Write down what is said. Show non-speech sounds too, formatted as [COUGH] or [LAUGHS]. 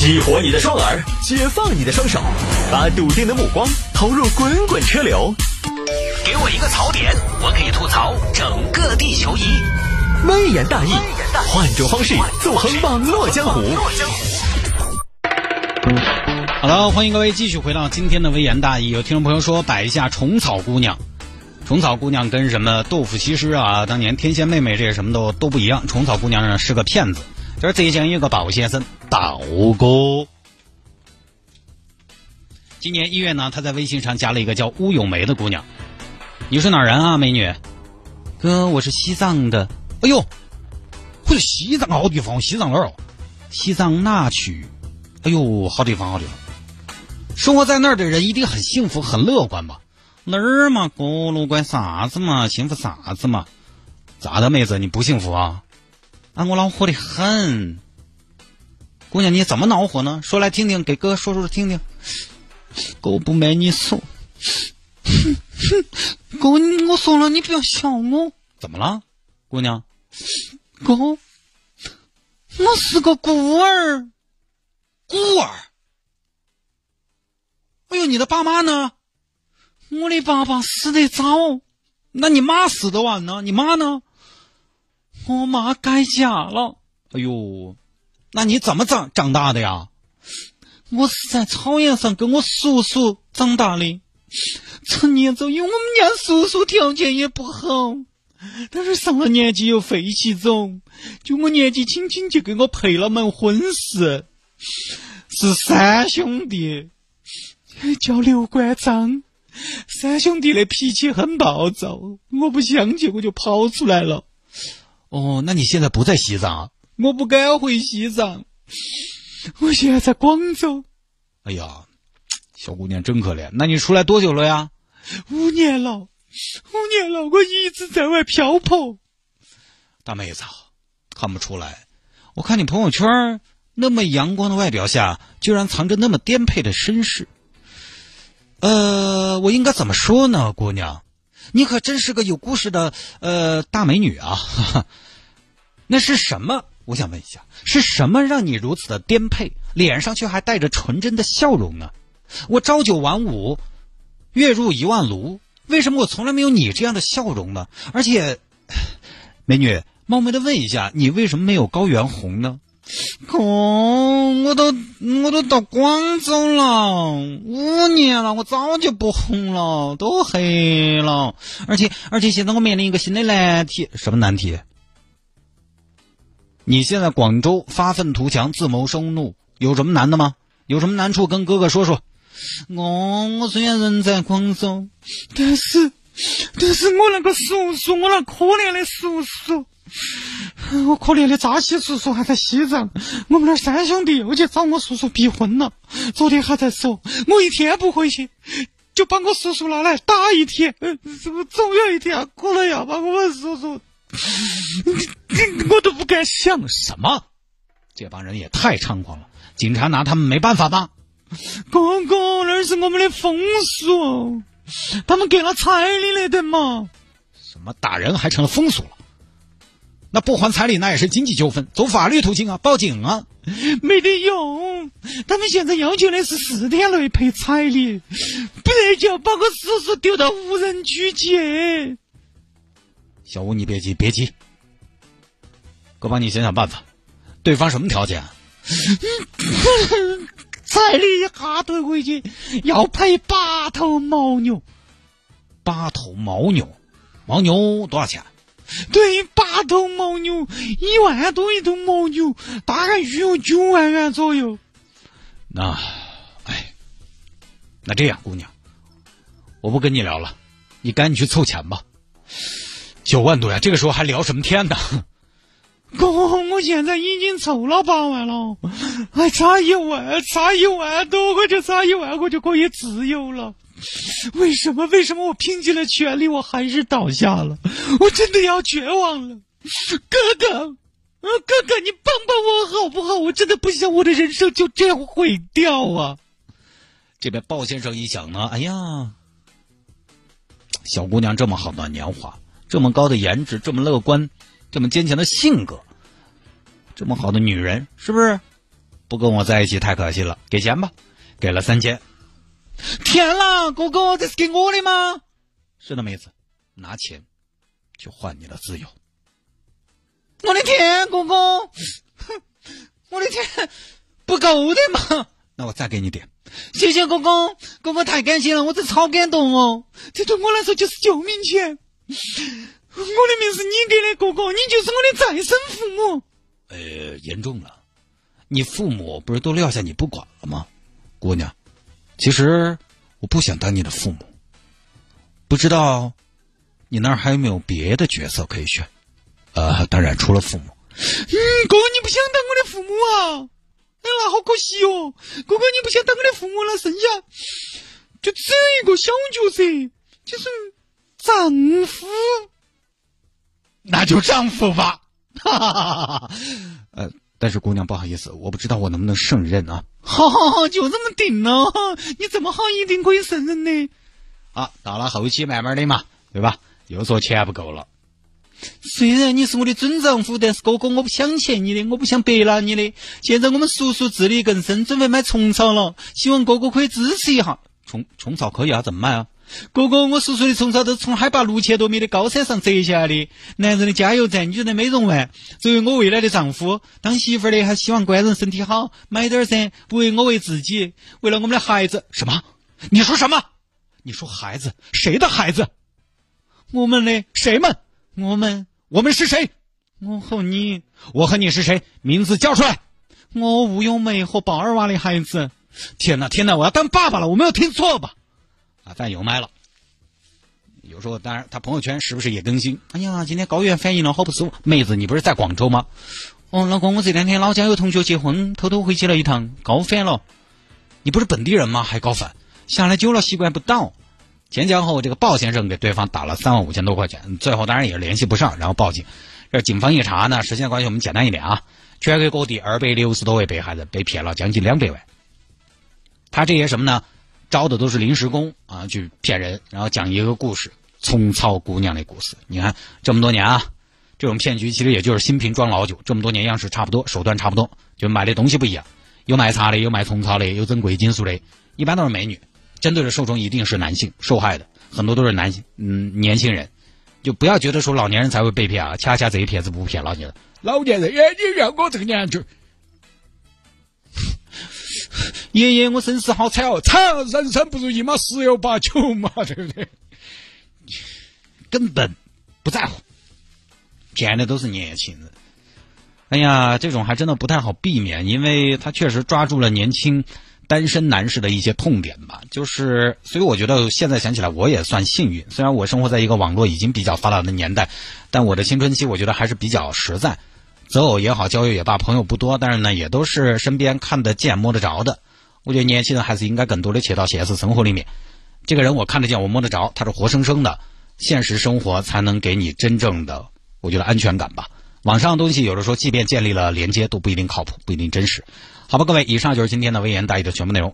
激活你的双耳，解放你的双手，把笃定的目光投入滚滚车流。给我一个槽点，我可以吐槽整个地球仪。微言大义，换种方式纵横网络江湖。好了，欢迎各位继续回到今天的微言大义。有听众朋友说摆一下虫草姑娘，虫草姑娘跟什么豆腐西施啊，当年天仙妹妹这些什么都都不一样。虫草姑娘呢是个骗子。这浙江一个鲍先生，道哥。今年一月呢，他在微信上加了一个叫乌永梅的姑娘。你是哪人啊，美女？哥，我是西藏的。哎呦，我是西藏好地方，西藏哪儿？西藏那曲。哎呦，好地方，好地方。生活在那儿的人一定很幸福、很乐观吧？哪儿嘛，哥，乐观啥子嘛？幸福啥子嘛？咋的，妹子，你不幸福啊？啊，我恼火的很。姑娘，你怎么恼火呢？说来听听，给哥说说听听。狗不买你送，哼哼，狗，我送了，你不要笑我。怎么了，姑娘？狗，我是个孤儿。孤儿？哎呦，你的爸妈呢？我的爸爸死得早，那你妈死得晚呢？你妈呢？我妈改嫁了。哎呦，那你怎么长长大的呀？我是在草原上跟我叔叔长大的。成年之后，因为我们家叔叔条件也不好，但是上了年纪又废弃种，就我年纪轻轻就给我配了门婚事，是三兄弟。叫刘关张，三兄弟的脾气很暴躁，我不相信我就跑出来了。哦，那你现在不在西藏？我不敢回西藏，我现在在广州。哎呀，小姑娘真可怜。那你出来多久了呀？五年了，五年了，我一直在外漂泊。大妹子，看不出来，我看你朋友圈那么阳光的外表下，居然藏着那么颠沛的身世。呃，我应该怎么说呢，姑娘？你可真是个有故事的呃大美女啊！[LAUGHS] 那是什么？我想问一下，是什么让你如此的颠沛，脸上却还带着纯真的笑容呢？我朝九晚五，月入一万卢，为什么我从来没有你这样的笑容呢？而且，美女，冒昧的问一下，你为什么没有高原红呢？哥，我都我都到广州了五年了，我早就不红了，都黑了。而且而且现在我面临一个新的难题，什么难题？你现在广州发愤图强、自谋生路，有什么难的吗？有什么难处跟哥哥说说。我我虽然人在广州，但是但是我那个叔叔，我那可怜的叔叔。我可怜的扎西叔叔还在西藏，我们那三兄弟又去找我叔叔逼婚了。昨天还在说，我一天不回去，就把我叔叔拿来打一天。是不是总有一天可能要把我们叔叔？我都不敢想什么，这帮人也太猖狂了，警察拿他们没办法吧？哥哥，那是我们的风俗，他们给了彩礼了的嘛？什么打人还成了风俗了？那不还彩礼，那也是经济纠纷，走法律途径啊，报警啊，没得用。他们现在要求的是四天内赔彩礼，不然就要把我叔叔丢到无人区去。小吴，你别急，别急，哥帮你想想办法。对方什么条件？彩礼一下退回去要赔八头牦牛。八头牦牛，牦牛多少钱？对，八头牦牛一万多一头牦牛，大概需要九万元左右。那，哎，那这样，姑娘，我不跟你聊了，你赶紧去凑钱吧。九万多呀，这个时候还聊什么天呢？哥，我现在已经凑了八万了，还差一万，差一万多，我就差一万，我就可以自由了。为什么？为什么我拼尽了全力，我还是倒下了？我真的要绝望了，哥哥，哥哥，你帮帮我好不好？我真的不想我的人生就这样毁掉啊！这边鲍先生一想呢，哎呀，小姑娘这么好的年华，这么高的颜值，这么乐观，这么坚强的性格，这么好的女人，是不是？不跟我在一起太可惜了，给钱吧，给了三千。天啦，哥哥，这是给我的吗？是的，妹子，拿钱就换你的自由。我的天，哥哥，我的天，不够的嘛？那我再给你点。谢谢哥哥，哥哥太感谢了，我这超感动哦，这对我来说就是救命钱。我的命是你给的，哥哥，你就是我的再生父母。呃，严重了，你父母不是都撂下你不管了吗？姑娘，其实我不想当你的父母，不知道你那儿还有没有别的角色可以选？呃，当然除了父母。嗯，哥，你不想当我的父母啊？哎呀，好可惜哦，哥哥，你不想当我的父母了，剩下就只有一个小角色，就是丈夫。那就丈夫吧。[LAUGHS] 哈哈哈哈 [LAUGHS] 呃，但是姑娘不好意思，我不知道我能不能胜任啊。好，好，好，就这么定了。你这么好，一定可以胜任的。啊，到了后期慢慢的嘛，对吧？又说钱不够了。虽然你是我的准丈夫，但是哥哥我不想欠你的，我不想白拿你的。现在我们叔叔自力更生，准备买虫草了，希望哥哥可以支持一下。虫虫草可以啊，怎么卖啊？哥哥，我叔叔的虫草都是从海拔六千多米的高山上摘下来的。男人的加油站，女人的美容丸。作为我未来的丈夫，当媳妇儿的还希望官人身体好，买点噻，不为我为自己，为了我们的孩子。什么？你说什么？你说孩子？谁的孩子？我们的谁们？我们？我们是谁？我和你？我和你是谁？名字叫出来。我吴咏梅和鲍尔娃的孩子。天哪，天哪！我要当爸爸了，我没有听错吧？啊，饭又买了。有时候，当然他朋友圈时不时也更新。哎呀，今天高原反应了，好不舒服。妹子，你不是在广州吗？哦，老公，我这两天老家有同学结婚，偷偷回去了一趟，高反了。你不是本地人吗？还高反？下来久了习惯不到。前前后后，这个鲍先生给对方打了三万五千多块钱，最后当然也是联系不上，然后报警。这警方一查呢，时间关系我们简单一点啊，全国各地二百六十多位被害人被骗了将近两百万。他这些什么呢？招的都是临时工啊，去骗人，然后讲一个故事，葱草姑娘的故事。你看这么多年啊，这种骗局其实也就是新瓶装老酒，这么多年样式差不多，手段差不多，就买的东西不一样，有卖茶的，有卖虫草的，有整贵金属的，一般都是美女，针对的受众一定是男性受害的，很多都是男性，嗯，年轻人，就不要觉得说老年人才会被骗啊，恰恰这些骗子不骗老年人，老年人，哎，你让我这个年纪。爷爷，我身世好惨哦！惨，人生不如意嘛，十有八九嘛，对不对？根本不在乎，骗的都是年轻人。哎呀，这种还真的不太好避免，因为他确实抓住了年轻单身男士的一些痛点吧。就是，所以我觉得现在想起来，我也算幸运。虽然我生活在一个网络已经比较发达的年代，但我的青春期我觉得还是比较实在。择偶也好，交友也罢，朋友不多，但是呢，也都是身边看得见、摸得着的。我觉得年轻人还是应该更多的切到现实生活里面。这个人我看得见，我摸得着，他是活生生的，现实生活才能给你真正的，我觉得安全感吧。网上的东西有的时候，即便建立了连接，都不一定靠谱，不一定真实。好吧，各位，以上就是今天的微言大义的全部内容。